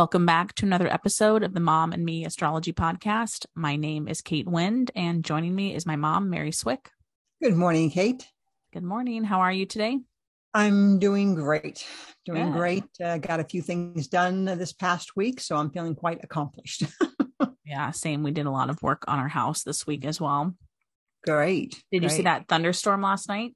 Welcome back to another episode of the Mom and Me Astrology Podcast. My name is Kate Wind, and joining me is my mom, Mary Swick. Good morning, Kate. Good morning. How are you today? I'm doing great. Doing Good. great. Uh, got a few things done this past week, so I'm feeling quite accomplished. yeah, same. We did a lot of work on our house this week as well. Great. Did great. you see that thunderstorm last night?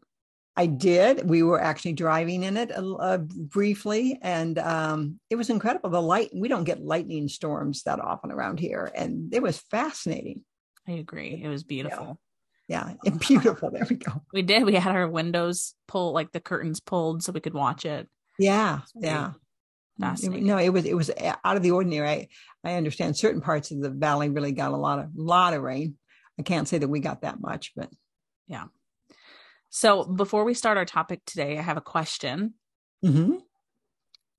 I did. We were actually driving in it uh, briefly, and um, it was incredible. The light, we don't get lightning storms that often around here, and it was fascinating. I agree. It was beautiful. Yeah, yeah. beautiful. there we go. We did. We had our windows pull, like the curtains pulled, so we could watch it. Yeah, yeah. Fascinating. No, it was it was out of the ordinary. I I understand certain parts of the valley really got a lot of lot of rain. I can't say that we got that much, but yeah. So before we start our topic today, I have a question. Mm-hmm.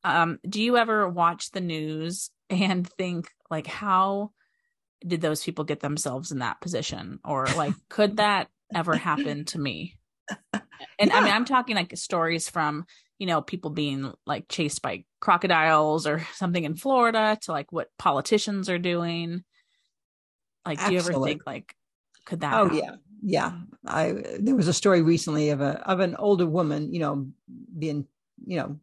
Um, do you ever watch the news and think like, how did those people get themselves in that position, or like, could that ever happen to me? And yeah. I mean, I'm talking like stories from you know people being like chased by crocodiles or something in Florida to like what politicians are doing. Like, do you ever think like, could that? Oh happen? yeah, yeah, I there was a story recently of a of an older woman, you know, being you know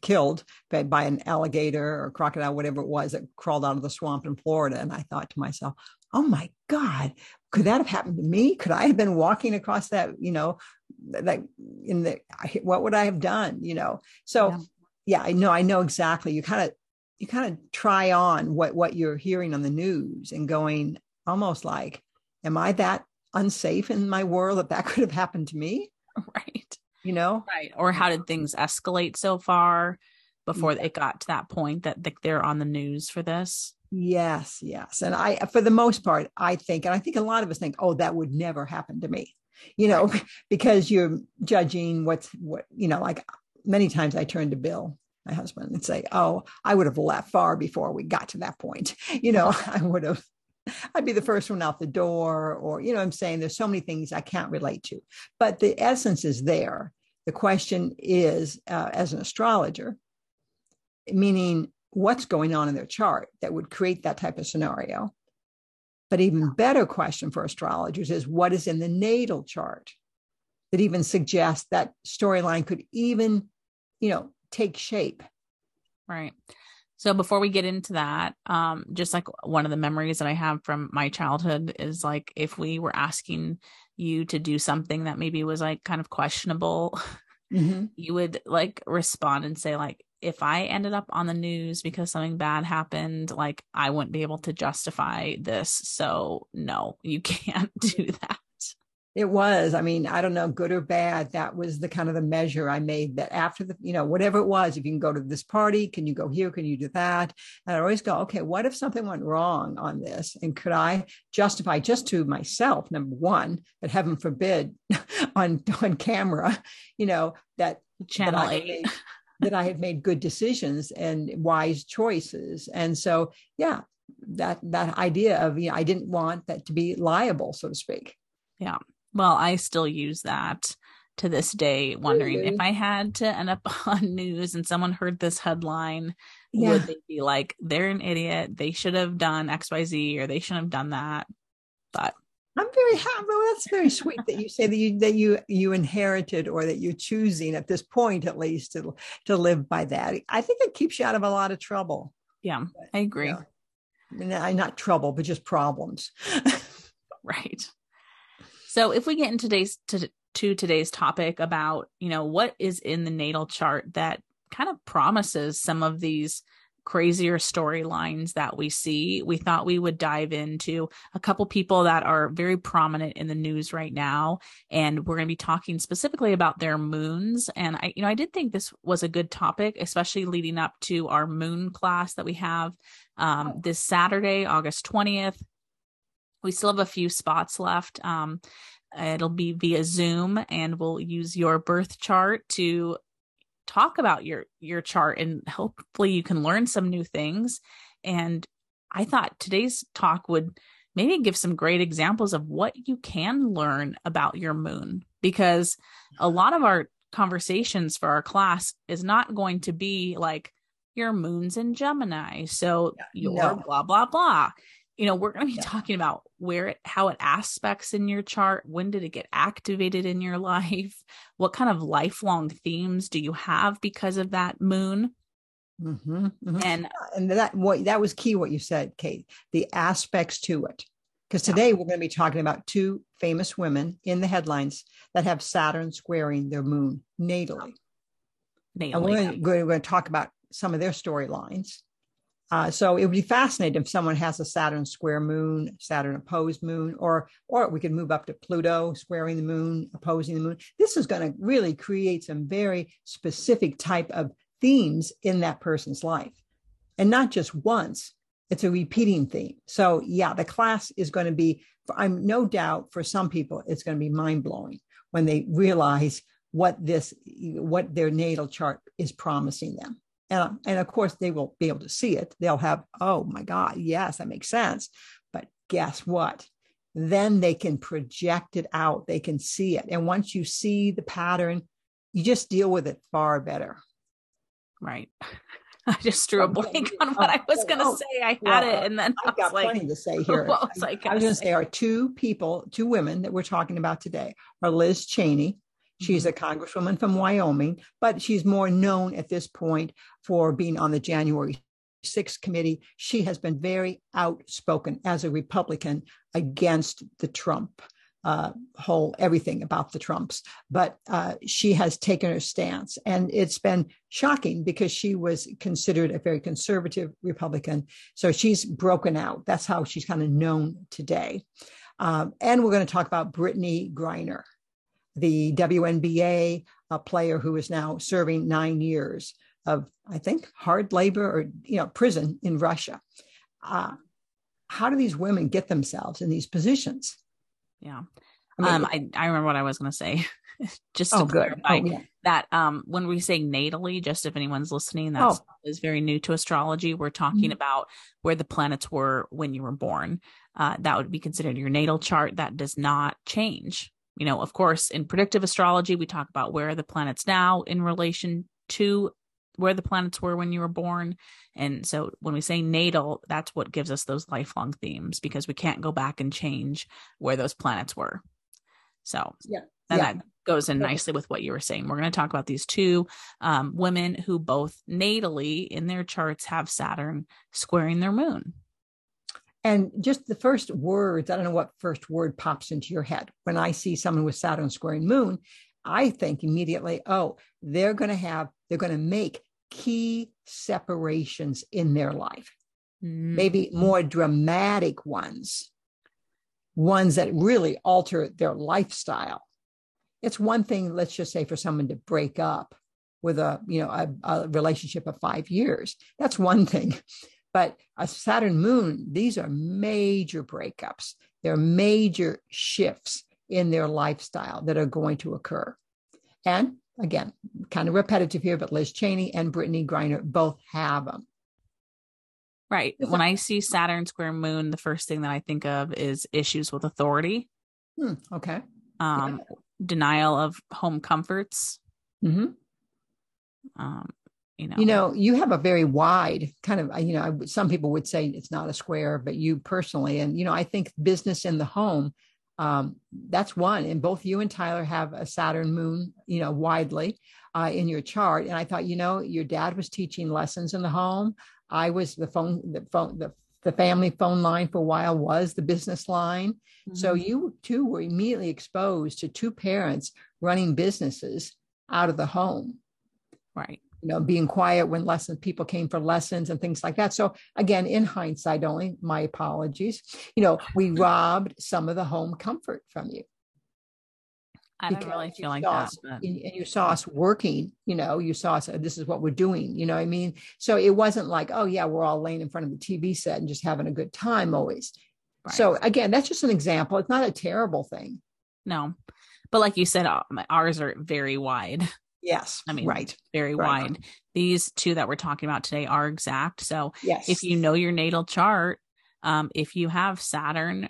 killed by, by an alligator or crocodile, whatever it was, that crawled out of the swamp in Florida. And I thought to myself, oh my God, could that have happened to me? Could I have been walking across that, you know, like in the, what would I have done? You know? So yeah, yeah I know, I know exactly. You kind of, you kind of try on what, what you're hearing on the news and going almost like, am I that unsafe in my world that that could have happened to me right. you know? Right. Or how did things escalate so far before yeah. it got to that point that they're on the news for this? Yes yes. And i for the most part i think and i think a lot of us think oh that would never happen to me you know right. because you're judging what's what you know like many times i turn to bill my husband and say oh i would have left far before we got to that point you know i would have I'd be the first one out the door, or, you know, I'm saying there's so many things I can't relate to, but the essence is there. The question is, uh, as an astrologer, meaning what's going on in their chart that would create that type of scenario. But even better question for astrologers is what is in the natal chart that even suggests that storyline could even, you know, take shape. Right. So before we get into that, um, just like one of the memories that I have from my childhood is like if we were asking you to do something that maybe was like kind of questionable, mm-hmm. you would like respond and say like if I ended up on the news because something bad happened, like I wouldn't be able to justify this. So no, you can't do that. It was. I mean, I don't know, good or bad. That was the kind of the measure I made that after the, you know, whatever it was, if you can go to this party, can you go here? Can you do that? And I always go, okay, what if something went wrong on this? And could I justify just to myself, number one, that heaven forbid on, on camera, you know, that channel that eight. that I had made good decisions and wise choices. And so, yeah, that that idea of you know, I didn't want that to be liable, so to speak. Yeah. Well, I still use that to this day, wondering really? if I had to end up on news and someone heard this headline, yeah. would they be like, they're an idiot. They should have done XYZ or they shouldn't have done that. But I'm very happy. Well, that's very sweet that you say that you that you you inherited or that you're choosing at this point at least to to live by that. I think it keeps you out of a lot of trouble. Yeah, I agree. You know, not trouble, but just problems. right. So if we get into today's to, to today's topic about, you know, what is in the natal chart that kind of promises some of these crazier storylines that we see, we thought we would dive into a couple people that are very prominent in the news right now. And we're going to be talking specifically about their moons. And I, you know, I did think this was a good topic, especially leading up to our moon class that we have um, this Saturday, August 20th. We still have a few spots left. Um, it'll be via Zoom, and we'll use your birth chart to talk about your your chart and hopefully you can learn some new things and i thought today's talk would maybe give some great examples of what you can learn about your moon because a lot of our conversations for our class is not going to be like your moon's in gemini so your no. blah blah blah you know we're going to be yeah. talking about where it how it aspects in your chart. When did it get activated in your life? What kind of lifelong themes do you have because of that moon? Mm-hmm, mm-hmm. and and that what that was key what you said kate the aspects to it. Because today yeah. we're going to be talking about two famous women in the headlines that have saturn squaring their moon natally, natally and we're going, to, we're going to talk about some of their storylines uh, so it would be fascinating if someone has a Saturn square moon, Saturn opposed moon, or or we could move up to Pluto squaring the moon, opposing the moon. This is going to really create some very specific type of themes in that person's life, and not just once. It's a repeating theme. So yeah, the class is going to be. I'm no doubt for some people it's going to be mind blowing when they realize what this what their natal chart is promising them and, and of course they will be able to see it. They'll have oh my god yes that makes sense. But guess what? Then they can project it out. They can see it. And once you see the pattern you just deal with it far better. Right. I just drew a blank on what I was going to oh, say. I had it, and then I've got like, plenty to say here. What was I, I was going to say our two people, two women that we're talking about today are Liz Cheney, She's a mm-hmm. congresswoman from Wyoming, but she's more known at this point for being on the January 6th committee. She has been very outspoken as a Republican against the Trump uh, whole everything about the Trumps, but uh, she has taken her stance, and it's been shocking because she was considered a very conservative Republican. So she's broken out. That's how she's kind of known today. Um, and we're going to talk about Brittney Griner the WNBA a player who is now serving nine years of, I think, hard labor or you know prison in Russia. Uh, how do these women get themselves in these positions? Yeah, I, mean, um, I, I remember what I was going to say. just to oh, clarify oh, yeah. that um, when we say natally, just if anyone's listening, that oh. is very new to astrology. We're talking mm-hmm. about where the planets were when you were born. Uh, that would be considered your natal chart. That does not change you know, of course, in predictive astrology, we talk about where are the planets now in relation to where the planets were when you were born. And so when we say natal, that's what gives us those lifelong themes because we can't go back and change where those planets were. So, yeah. And yeah. that goes in nicely with what you were saying. We're going to talk about these two um, women who both natally in their charts have Saturn squaring their moon. And just the first words, I don't know what first word pops into your head. When I see someone with Saturn squaring moon, I think immediately, oh, they're going to have, they're going to make key separations in their life, mm-hmm. maybe more dramatic ones, ones that really alter their lifestyle. It's one thing, let's just say, for someone to break up with a you know a, a relationship of five years. That's one thing. But a Saturn moon, these are major breakups. They're major shifts in their lifestyle that are going to occur. And again, kind of repetitive here, but Liz Cheney and Brittney Griner both have them. Right. When I see Saturn square moon, the first thing that I think of is issues with authority. Hmm, okay. Um, yeah. Denial of home comforts. Mm-hmm. Um, you know? You know you have a very wide kind of you know some people would say it's not a square but you personally and you know i think business in the home um, that's one and both you and tyler have a saturn moon you know widely uh, in your chart and i thought you know your dad was teaching lessons in the home. I was the phone the phone the, the family phone line for a while was the business line. Mm-hmm. so you too were immediately exposed to two parents running businesses out of the home. Right you know, being quiet when lessons people came for lessons and things like that. So again, in hindsight only, my apologies. You know, we mm-hmm. robbed some of the home comfort from you. I don't really feel like that. Us, and you saw us working, you know, you saw us, this is what we're doing, you know I mean? So it wasn't like, oh, yeah, we're all laying in front of the TV set and just having a good time always. Right. So again, that's just an example. It's not a terrible thing. No. But like you said, uh, ours are very wide. Yes. I mean, right. Very right. wide. These two that we're talking about today are exact. So yes. if you know your natal chart, um, if you have Saturn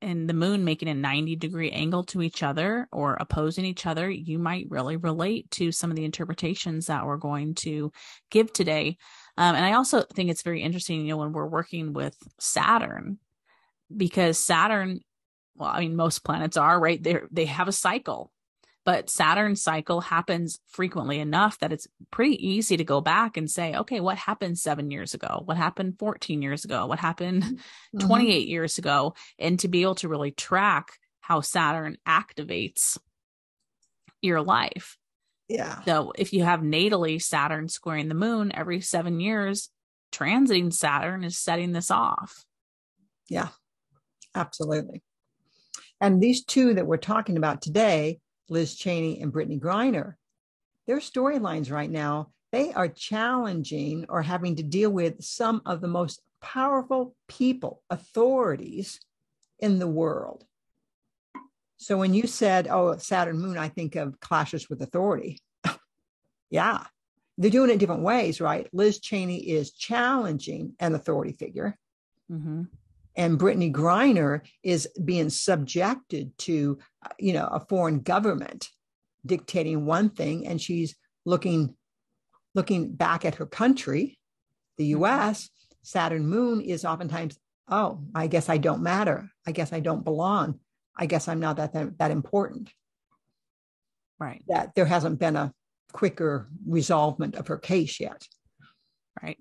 and the moon making a 90 degree angle to each other or opposing each other, you might really relate to some of the interpretations that we're going to give today. Um, and I also think it's very interesting, you know, when we're working with Saturn, because Saturn, well, I mean, most planets are right there, they have a cycle but Saturn's cycle happens frequently enough that it's pretty easy to go back and say, okay, what happened seven years ago? What happened 14 years ago? What happened mm-hmm. 28 years ago? And to be able to really track how Saturn activates your life. Yeah. So if you have natally Saturn squaring the moon every seven years, transiting Saturn is setting this off. Yeah, absolutely. And these two that we're talking about today Liz Cheney and Brittney Griner. Their storylines right now, they are challenging or having to deal with some of the most powerful people, authorities in the world. So when you said, oh, Saturn moon, I think of clashes with authority. yeah, they're doing it different ways, right? Liz Cheney is challenging an authority figure. Mm-hmm and Brittney Griner is being subjected to, you know, a foreign government dictating one thing, and she's looking looking back at her country, the mm-hmm. U.S. Saturn Moon is oftentimes, oh, I guess I don't matter. I guess I don't belong. I guess I'm not that that, that important. Right. That there hasn't been a quicker resolvement of her case yet. Right.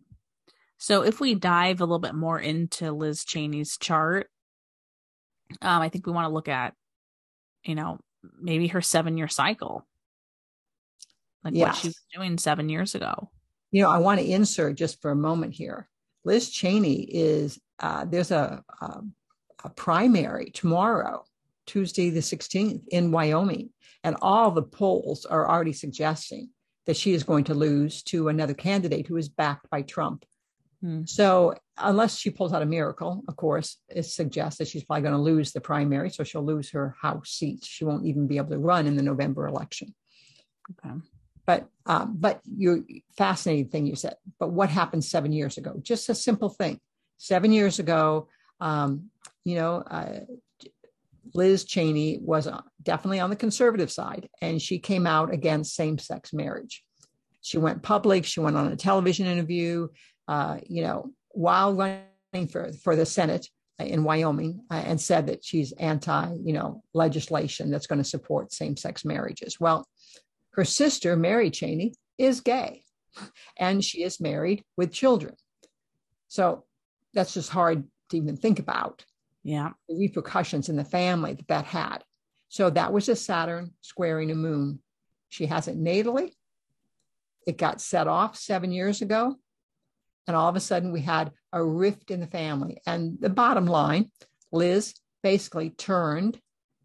So if we dive a little bit more into Liz Cheney's chart, um, I think we want to look at, you know, maybe her seven year cycle, like yes. what she was doing seven years ago. You know, I want to insert just for a moment here. Liz Cheney is uh, there's a, a a primary tomorrow, Tuesday the 16th in Wyoming, and all the polls are already suggesting that she is going to lose to another candidate who is backed by Trump Hmm. So, unless she pulls out a miracle, of course, it suggests that she's probably going to lose the primary. So, she'll lose her House seat. She won't even be able to run in the November election. Okay. But, um, but you fascinating thing you said. But what happened seven years ago? Just a simple thing. Seven years ago, um, you know, uh, Liz Cheney was uh, definitely on the conservative side, and she came out against same sex marriage. She went public. She went on a television interview uh, you know, while running for, for the Senate in Wyoming uh, and said that she's anti, you know, legislation that's going to support same sex marriages. Well, her sister, Mary Cheney, is gay and she is married with children. So that's just hard to even think about. Yeah. The repercussions in the family that that had. So that was a Saturn squaring a moon. She has it natally. It got set off seven years ago. And all of a sudden, we had a rift in the family. And the bottom line Liz basically turned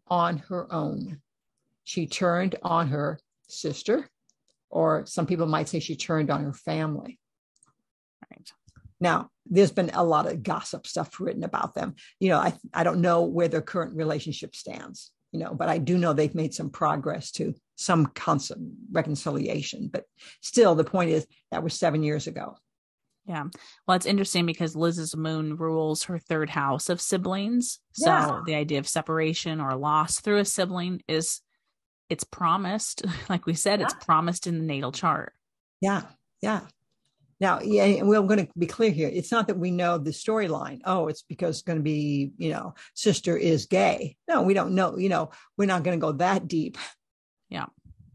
on her own. She turned on her sister, or some people might say she turned on her family. Right. Now, there's been a lot of gossip stuff written about them. You know, I, I don't know where their current relationship stands, you know, but I do know they've made some progress to some constant reconciliation. But still, the point is that was seven years ago. Yeah. Well, it's interesting because Liz's moon rules her third house of siblings. So yeah. the idea of separation or loss through a sibling is it's promised. Like we said, yeah. it's promised in the natal chart. Yeah. Yeah. Now, yeah, we're going to be clear here. It's not that we know the storyline. Oh, it's because it's going to be, you know, sister is gay. No, we don't know. You know, we're not going to go that deep. Yeah.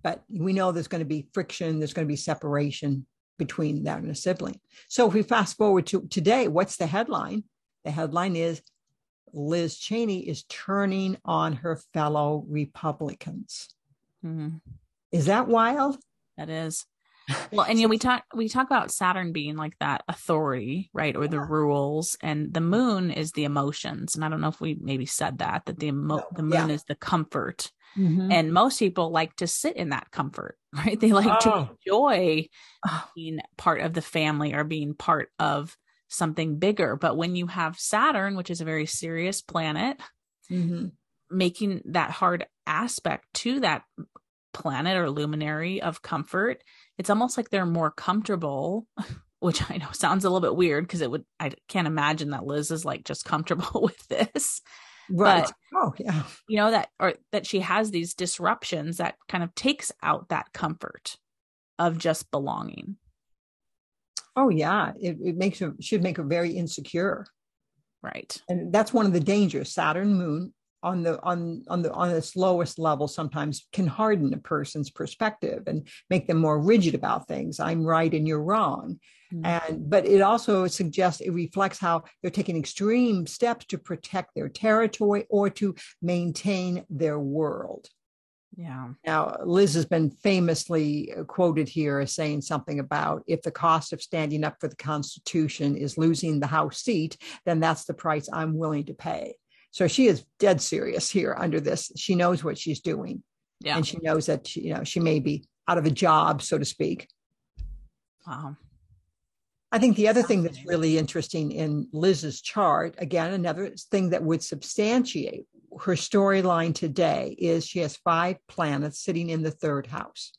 But we know there's going to be friction. There's going to be separation between that and a sibling. So if we fast forward to today, what's the headline? The headline is Liz Cheney is turning on her fellow Republicans. Mm-hmm. Is that wild? That is. well, and you know, we talk we talk about Saturn being like that authority, right, or yeah. the rules, and the moon is the emotions. And I don't know if we maybe said that that the emo- the moon yeah. is the comfort. Mm-hmm. And most people like to sit in that comfort, right? They like oh. to enjoy being part of the family or being part of something bigger. But when you have Saturn, which is a very serious planet, mm-hmm. making that hard aspect to that planet or luminary of comfort, it's almost like they're more comfortable which I know sounds a little bit weird because it would I can't imagine that Liz is like just comfortable with this. Right. But, oh, yeah. You know that or that she has these disruptions that kind of takes out that comfort of just belonging. Oh yeah, it, it makes her should make her very insecure. Right. And that's one of the dangers. Saturn moon on the on on the on its lowest level sometimes can harden a person's perspective and make them more rigid about things i'm right and you're wrong. Mm-hmm. and but it also suggests it reflects how they're taking extreme steps to protect their territory or to maintain their world yeah. Now, Liz has been famously uh, quoted here as saying something about if the cost of standing up for the Constitution is losing the House seat, then that's the price I'm willing to pay. So she is dead serious here under this. She knows what she's doing. Yeah. And she knows that, she, you know, she may be out of a job, so to speak. Wow. I think the other thing that's really interesting in Liz's chart, again, another thing that would substantiate her storyline today is she has five planets sitting in the third house.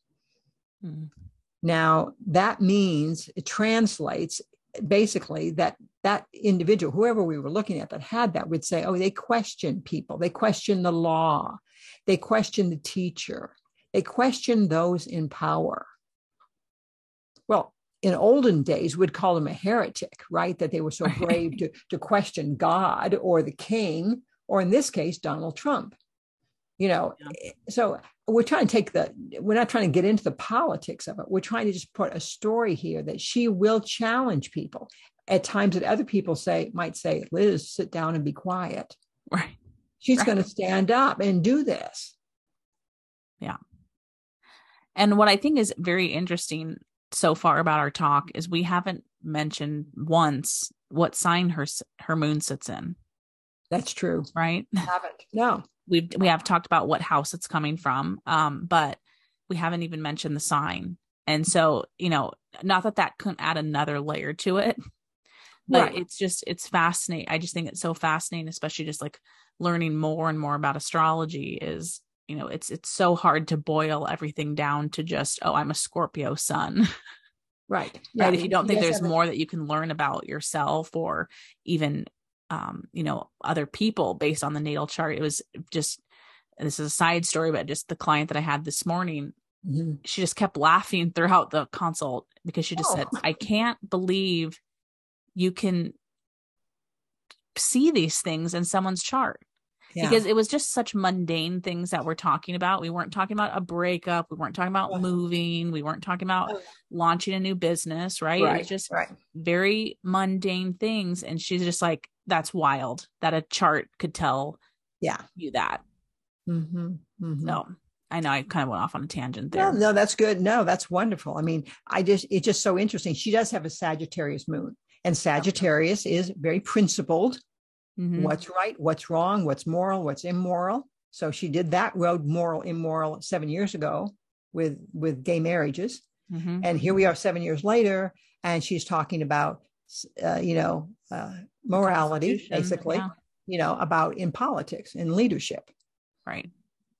Hmm. Now, that means it translates basically that that individual, whoever we were looking at that had that, would say, oh, they question people, they question the law, they question the teacher, they question those in power. In olden days, we'd call them a heretic, right? That they were so brave to, to question God or the king, or in this case, Donald Trump. You know, yeah. Eh, so we're trying to take the, we're not trying to get into the politics of it. We're trying to just put a story here that she will challenge people at times that other people say might say, Liz, sit down and be quiet. Right. She's right. going to stand up and do this. Yeah. And what I think is very interesting so far about our talk is we haven't mentioned once what sign her her moon sits in. That's true. Right? haven't. No. We've we have talked about what house it's coming from. Um, but we haven't even mentioned the sign. And so, you know, not that that couldn't add another layer to it, but right. it's just it's fascinating i just think it's so fascinating especially just like learning more and more about astrology is you know it's it's so hard to boil everything down to just oh i'm a scorpio sun right right if you don't think yes, there's more that you can learn about yourself or even um you know other people based on the natal chart it was just this is a side story but just the client that i had this morning mm-hmm. she just kept laughing throughout the consult because she just oh. said i can't believe you can see these things in someone's chart yeah. because it was just such mundane things that we're talking about. We weren't talking about a breakup. We weren't talking about moving. We weren't talking about oh. launching a new business, right? right. It was just right. very mundane things. And she's just like, that's wild that a chart could tell yeah. you that. Mm-hmm. Mm-hmm. So I know I kind of went off on a tangent there. No, no, that's good. No, that's wonderful. I mean, I just, it's just so interesting. She does have a Sagittarius moon. And Sagittarius is very principled. Mm-hmm. What's right, what's wrong, what's moral, what's immoral. So she did that road moral, immoral seven years ago with with gay marriages. Mm-hmm. And here we are seven years later, and she's talking about, uh, you know, uh, morality, basically, yeah. you know, about in politics in leadership. Right.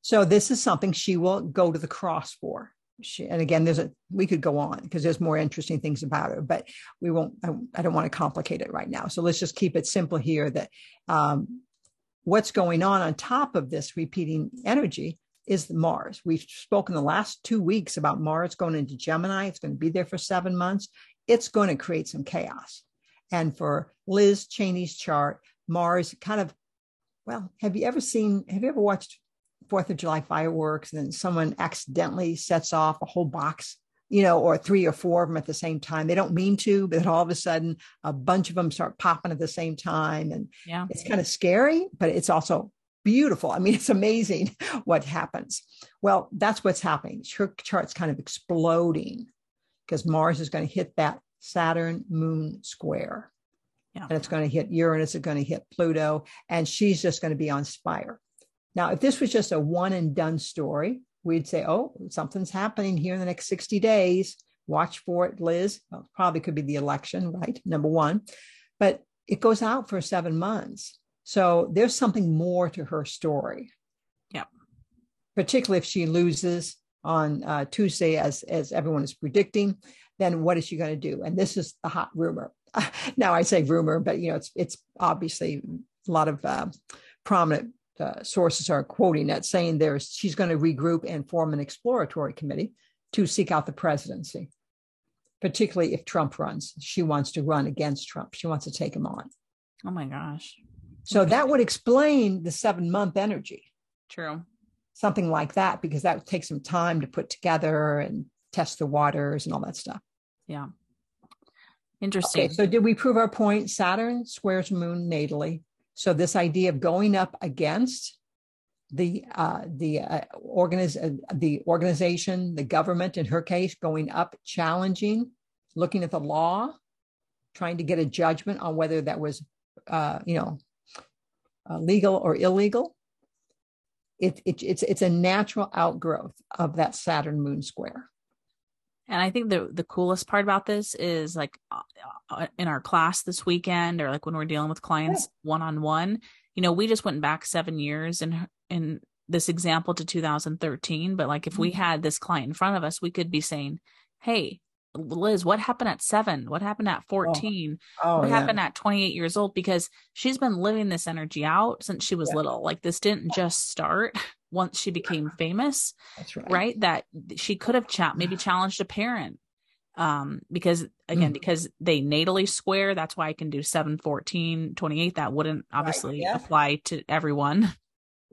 So this is something she will go to the cross for she, and again, there's a we could go on because there's more interesting things about her, but we won't. I, I, don't want to complicate it right now. So let's just keep it simple here. That um, what's going on on top of this repeating energy is Mars. We've spoken the last two weeks about Mars going into Gemini. It's going to be there for seven months. It's going to create some chaos. And for Liz Cheney's chart, Mars kind of well, have you ever seen? Have you ever watched Fourth of July fireworks, and then someone accidentally sets off a whole box, you know, or three or four of them at the same time. They don't mean to, but all of a sudden, a bunch of them start popping at the same time, and yeah. it's kind of scary, but it's also beautiful. I mean, it's amazing what happens. Well, that's what's happening. Her chart's kind of exploding because Mars is going to hit that Saturn moon square. Yeah. And it's going to hit Uranus, it's going to hit Pluto, and she's just going to be on Spire. Now, if this was just a one and done story, we'd say, oh, something's happening here in the next 60 days. Watch for it, Liz. Well, probably could be the election, right? Number one. But it goes out for seven months. So there's something more to her story. Yeah. Particularly if she loses on uh, Tuesday, as as everyone is predicting, then what is she going to do? And this is the hot rumor. now I say rumor, but you know it's it's obviously a lot of uh, prominent uh, sources are quoting that, saying there's she's going to regroup and form an exploratory committee to seek out the presidency, particularly if Trump runs. She wants to run against Trump. She wants to take him on. Oh my gosh. So that would explain the seven month energy. True. Something like that, because that would take some time to put together and test the waters and all that stuff. Yeah. Interesting. Okay, so did we prove our point? Saturn squares moon natally. So this idea of going up against the uh, the uh, organiz- uh, the organization, the government, in her case, going up, challenging, looking at the law, trying to get a judgment on whether that was, uh, you know, uh, legal or illegal. It, it, it's it's a natural outgrowth of that Saturn Moon square. And I think the the coolest part about this is like uh, uh, in our class this weekend, or like when we're dealing with clients one on one. You know, we just went back seven years and in this example to 2013. But like if we Mm-hmm. had this client in front of us, we could be saying, "Hey, Liz, what happened at seven? What happened at 14? Oh, what yeah. happened at 28 years old?" Because she's been living this energy out since she was Yeah. little. Like this didn't just start once she became famous That's right. right that she could have cha- maybe challenged a parent um because again Mm. because they natally square that's why i can do 7 14 28 that wouldn't obviously yeah. apply to everyone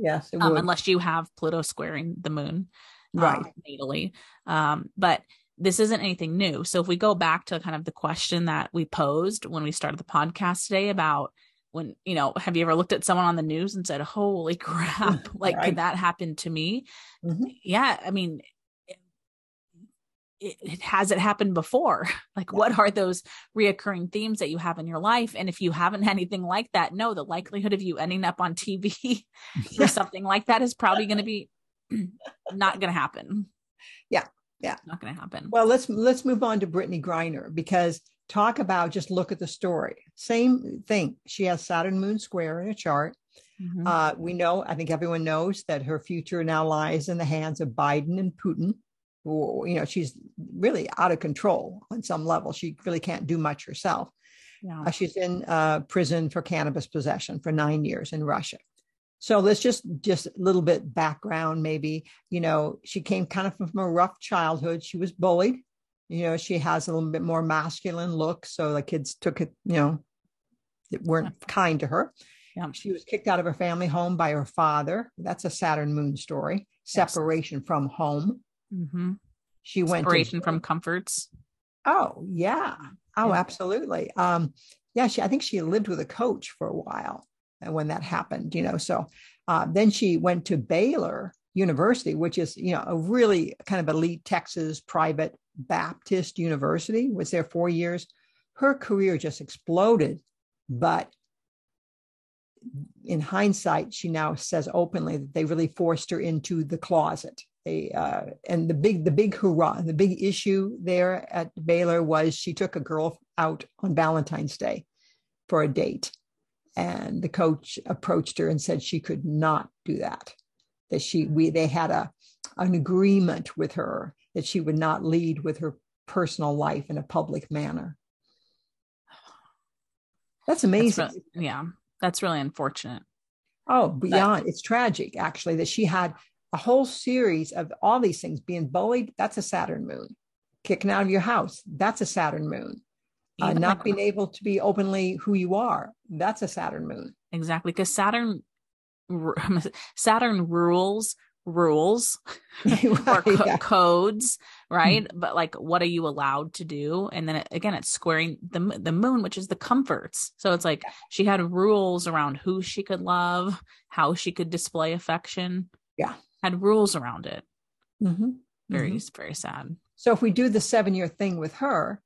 Yes, it um, would. unless you have pluto squaring the moon uh, Right. natally um but this isn't anything new so if we go back to kind of the question that we posed when we started the podcast today about when you know have you ever looked at someone on the news and said holy crap like Right. could that happen to me? Mhm. yeah i mean it, it has it happened before? Like what are those reoccurring themes that you have in your life? And if you haven't had anything like that no the likelihood of you ending up on tv for something like that is probably going to be not going to happen. Yeah, yeah. not going to happen. Well, let's let's move on to Brittney Griner because talk about just look at the story. Same thing. She has Saturn Moon square in her chart. Mhm. Uh, we know, I think everyone knows that her future now lies in the hands of Biden and Putin. Who, you know, she's really out of control on some level. She really can't do much herself. yeah Uh, she's in uh, prison for cannabis possession for nine years in Russia. So let's just just a little bit background, maybe. You know, she came kind of from a rough childhood. She was bullied. You know, she has a little bit more masculine look, so the kids took it. You know, that weren't kind to her. Yeah. She was kicked out of her family home by her father. That's a Saturn Moon story. Separation from home. mm-hmm. She went to separation from comforts Oh, yeah. Oh, Yeah. absolutely. Um, yeah, she I think she lived with a coach for a while and when that happened, you know. So uh, then she went to Baylor University, which is, you know, a really kind of elite Texas private Baptist university, was there four years. Her career just exploded, but in hindsight, she now says openly that they really forced her into the closet. They uh, and the big the big hurrah, the big issue there at Baylor was she took a girl out on Valentine's Day for a date, and the coach approached her and said she could not do that. That she we they had a an agreement with her that she would not lead with her personal life in a public manner. That's That's amazing. yeah that's really unfortunate Oh, beyond it's tragic actually that she had a whole series of all these things being bullied. That's a Saturn moon. Kicking out of your house. That's a Saturn moon. Uh, not being able to be openly who you are. That's a Saturn moon. exactly because saturn saturn rules rules or co- yeah. codes right but like what are you allowed to do and then it, again it's squaring the the moon which is the comforts so it's like she had rules around who she could love how she could display affection Yeah. had rules around it Mhm. Very, mm-hmm. very sad. So if we do the seven year thing with her,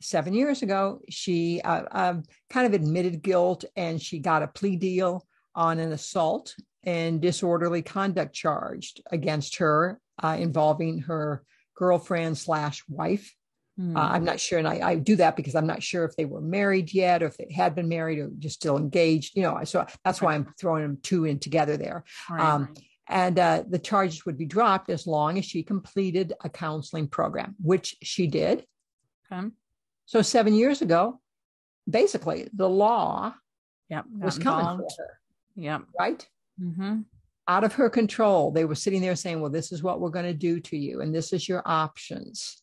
seven years ago, she uh, um, kind of admitted guilt and she got a plea deal on an assault and disorderly conduct charged against her uh, involving her girlfriend slash wife. Mm. Uh, I'm not sure, and I, I, do that because I'm not sure if they were married yet, or if they had been married, or just still engaged. You know, so that's why I'm throwing them two in together there. Right. Um, and uh, the charges would be dropped as long as she completed a counseling program, which she did. Okay. So seven years ago, basically, the law yep, was coming for her. Yep. Right. Mm-hmm. Out of her control. They were sitting there saying, well, this is what we're going to do to you, and this is your options.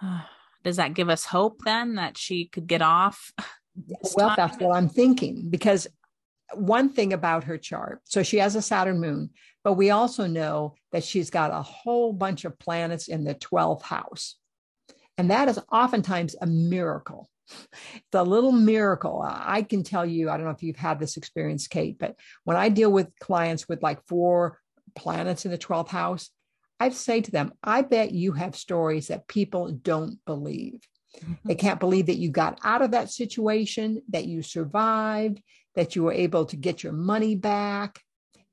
Does that give us hope then that she could get off? Well, time? that's what I'm thinking because one thing about her chart so she has a Saturn moon, but we also know that she's got a whole bunch of planets in the 12th house. And that is oftentimes a miracle. The little miracle, I can tell you, I don't know if you've had this experience, Kate, but when I deal with clients with like four planets in the 12th house, I say to them, I bet you have stories that people don't believe. Mm-hmm. They can't believe that you got out of that situation, that you survived, that you were able to get your money back.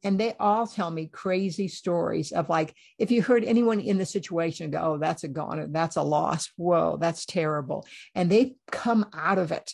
And they all tell me crazy stories of like, if you heard anyone in the situation go, oh, that's a goner, that's a loss. Whoa, that's terrible. And they come out of it.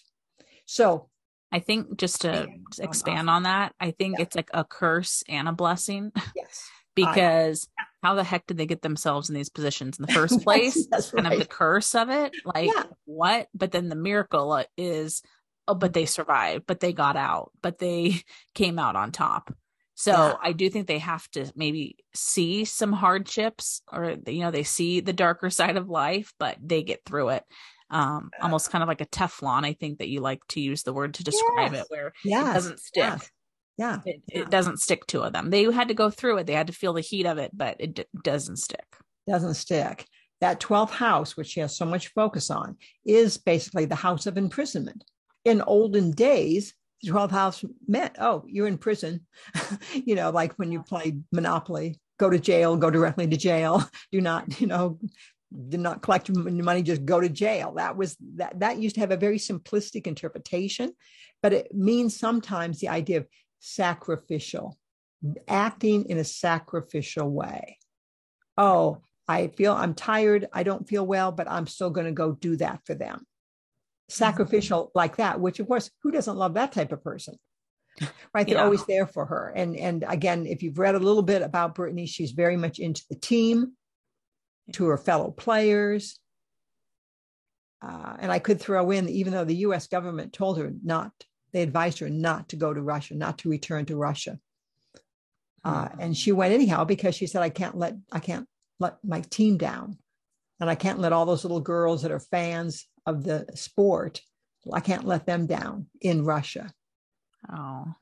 So I think just to expand on that, I think yeah. it's like a curse and a blessing. Yes. because how the heck did they get themselves in these positions in the first place? that's, that's kind right. of the curse of it. Like yeah. what? But then the miracle uh, is oh, but they survived, but they got out, but they came out on top. So yeah. I do think they have to maybe see some hardships or, you know, they see the darker side of life, but they get through it. Um, yeah. almost kind of like a Teflon, I think that you like to use the word to describe yes. it, where yes. it doesn't stick. Yes. Yeah. It, yeah. it, doesn't stick to them. They had to go through it. They had to feel the heat of it, but it d- doesn't stick. Doesn't stick. That 12th house, which she has so much focus on, is basically the house of imprisonment in olden days, the 12th house meant, oh, you're in prison. you know, like when you play Monopoly, go to jail, go directly to jail. Do not, you know, do not collect your money, just go to jail. That was that that used to have a very simplistic interpretation, but it means sometimes the idea of sacrificial, acting in a sacrificial way. Oh, I feel I'm tired. I don't feel well, but I'm still going to go do that for them sacrificial like that which of course who doesn't love that type of person? Right? They're yeah. always there for her. And and again if you've read a little bit about brittney she's very much into the team to her fellow players. Uh, and i could throw in even though the us government told her not they advised her not to go to russia not to return to russia. Uh, mm-hmm. and she went anyhow because she said i can't let i can't let my team down. And i can't let all those little girls that are fans of the sport. I can't let them down in Russia. Oh.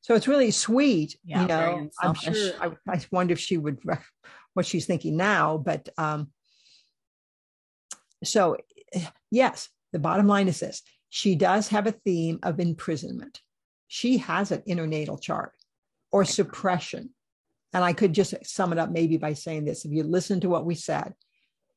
So it's really sweet. Yeah, you know, I'm sure I, I, wonder if she would what she's thinking now, but um so yes, the bottom line is this. She does have a theme of imprisonment. She has an natal chart or suppression. And I could just sum it up maybe by saying this. If you listen to what we said,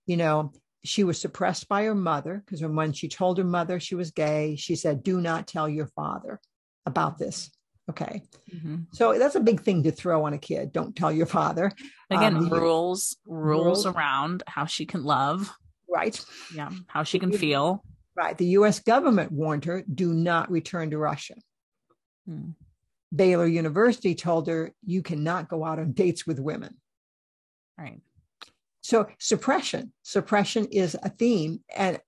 you know, she was suppressed by her mother because when she told her mother she was gay, she said, Do not tell your father about this. Okay. Mm-hmm. So that's a big thing to throw on a kid. Don't tell your father. Again, um, rules, rules, rules around how she can love. Right. Yeah. How she can feel. Right. The US government warned her do not return to Russia. Hmm. Baylor University told her you cannot go out on dates with women. Right. So suppression, suppression is a theme, and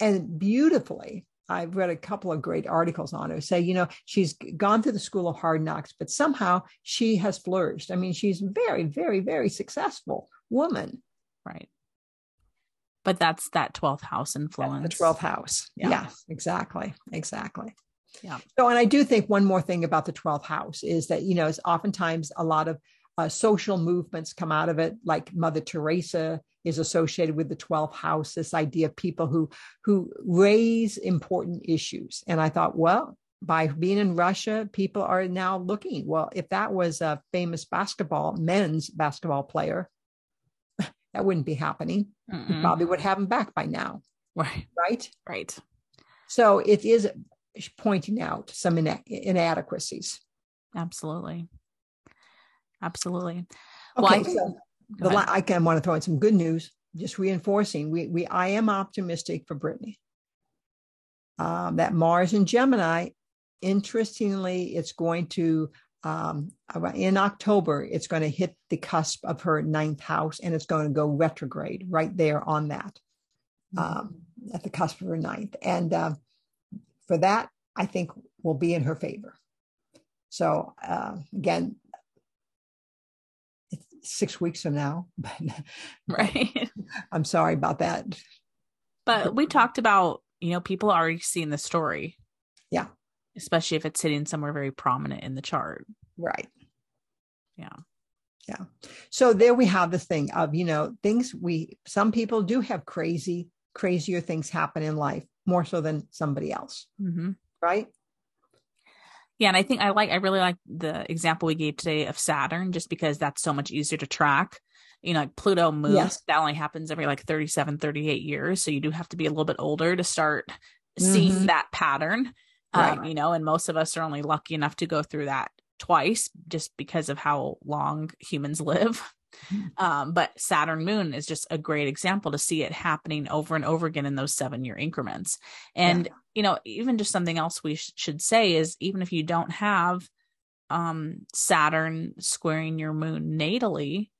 and beautifully, I've read a couple of great articles on her. Say, you know, she's gone through the school of hard knocks, but somehow she has flourished. I mean, she's very, very, very successful woman. Right. But that's that 12th house influence. That's the 12th house. Yeah. yeah, exactly. Exactly. Yeah. So, and I do think one more thing about the 12th house is that, you know, it's oftentimes a lot of uh, social movements come out of it, like Mother Teresa is associated with the 12th house, this idea of people who who raise important issues. And I thought, well, by being in Russia, people are now looking. Well, if that was a famous basketball, men's basketball player, that wouldn't be happening. Mm-mm. Probably would have him back by now. Right. Right. Right. So it is pointing out some ina- inadequacies. Absolutely. Absolutely. Okay, well, I, so the, I can want to throw in some good news, just reinforcing. We, we I am optimistic for Brittney. Um, that Mars and Gemini, interestingly, it's going to um, in October, it's going to hit the cusp of her ninth house and it's going to go retrograde right there on that, mm-hmm. um, at the cusp of her ninth. And uh, for that, I think will be in her favor. So uh, again, six weeks from now, but right. I'm sorry about that. But we talked about, you know, people already seeing the story. Yeah. Especially if it's sitting somewhere very prominent in the chart. Right. Yeah. Yeah. So there we have the thing of, you know, things we, some people do have crazy, crazier things happen in life more so than somebody else. Mm-hmm. Right. Yeah, and I think I like I really like the example we gave today of Saturn just because that's so much easier to track. You know, like Pluto moves, yes. that only happens every like 37, 38 years. So you do have to be a little bit older to start seeing mm-hmm. that pattern. Right. Um, you know, and most of us are only lucky enough to go through that twice just because of how long humans live. Mm-hmm. Um, but Saturn moon is just a great example to see it happening over and over again in those seven year increments. And, yeah. You know, even just something else we sh- should say is even if you don't have um, Saturn squaring your moon natally,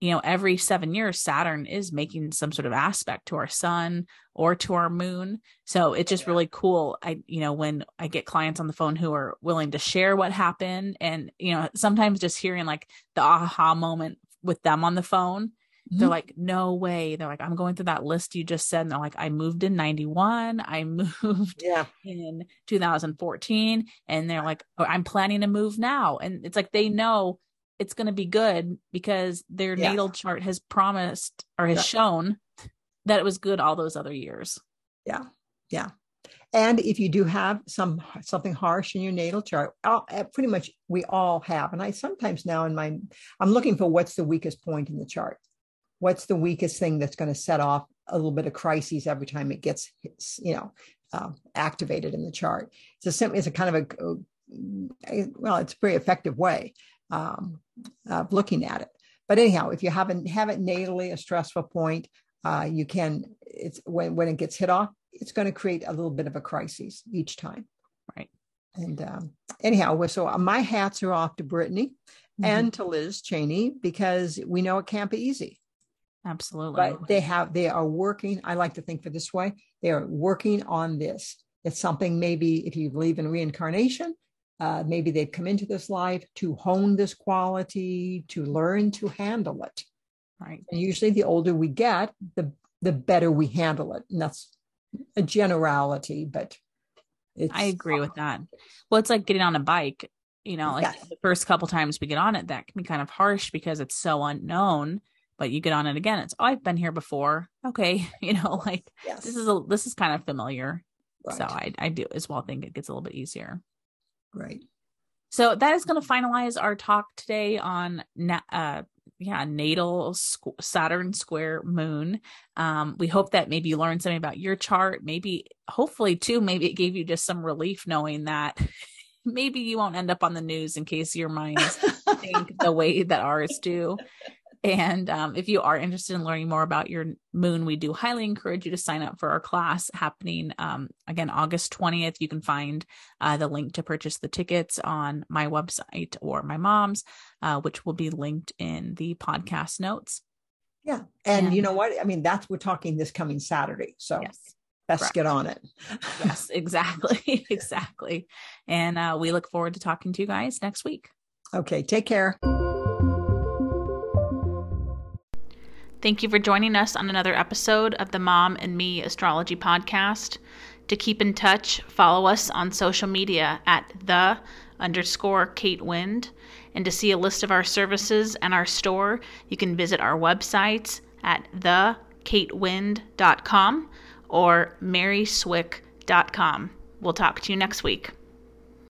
you know, every seven years, Saturn is making some sort of aspect to our sun or to our moon. So it's just really cool. I, you know, when I get clients on the phone who are willing to share what happened and, you know, sometimes just hearing like the aha moment with them on the phone mm-hmm. they're like no way they're like i'm going through that list you just said and they're like i moved in 91 i moved yeah. in 2014 and they're like oh, i'm planning to move now and it's like they know it's going to be good because their yeah. natal chart has promised or has yeah. shown that it was good all those other years yeah yeah and if you do have some something harsh in your natal chart, I'll, uh, pretty much we all have. And I sometimes now in my, I'm looking for what's the weakest point in the chart. What's the weakest thing that's going to set off a little bit of crises every time it gets, you know, um, activated in the chart. It's a it's a kind of a, uh, well, it's a very effective way um, of looking at it. But anyhow, if you haven't have it natally a stressful point, uh, you can it's when when it gets hit off, it's going to create a little bit of a crisis each time. Right. And um, anyhow, so my hats are off to Brittney mm-hmm. and to Liz Cheney because we know it can't be easy. Absolutely. But they have, they are working. I like to think for this way they are working on this. It's something maybe if you believe in reincarnation, uh, maybe they've come into this life to hone this quality, to learn to handle it. Right. And usually the older we get, the the better we handle it. And that's a generality, but I agree with that. Well, it's like getting on a bike. You know, like yes. the first couple times we get on it, that can be kind of harsh because it's so unknown. But you get on it again, it's oh, I've been here before. Okay, you know, like yes. this is a this is kind of familiar. Right. So I I do as well think it gets a little bit easier. Right. So that is going to finalize our talk today on uh, yeah natal squ- saturn square moon um we hope that maybe you learned something about your chart maybe hopefully too maybe it gave you just some relief knowing that maybe you won't end up on the news in case your minds think the way that ours do and um, if you are interested in learning more about your moon, we do highly encourage you to sign up for our class happening um, again August 20th. You can find uh, the link to purchase the tickets on my website or my mom's, uh, which will be linked in the podcast notes. Yeah. And, and, you know what? I mean, that's we're talking this coming Saturday. So yes. Let's get on it. yes, exactly. exactly. And uh, we look forward to talking to you guys next week. Okay. Take care. Thank you for joining us on another episode of the Mom and Me Astrology Podcast. To keep in touch, follow us on social media at the underscore Kate Wind. And to see a list of our services and our store, you can visit our websites at thekatewind.com or maryswick.com. We'll talk to you next week.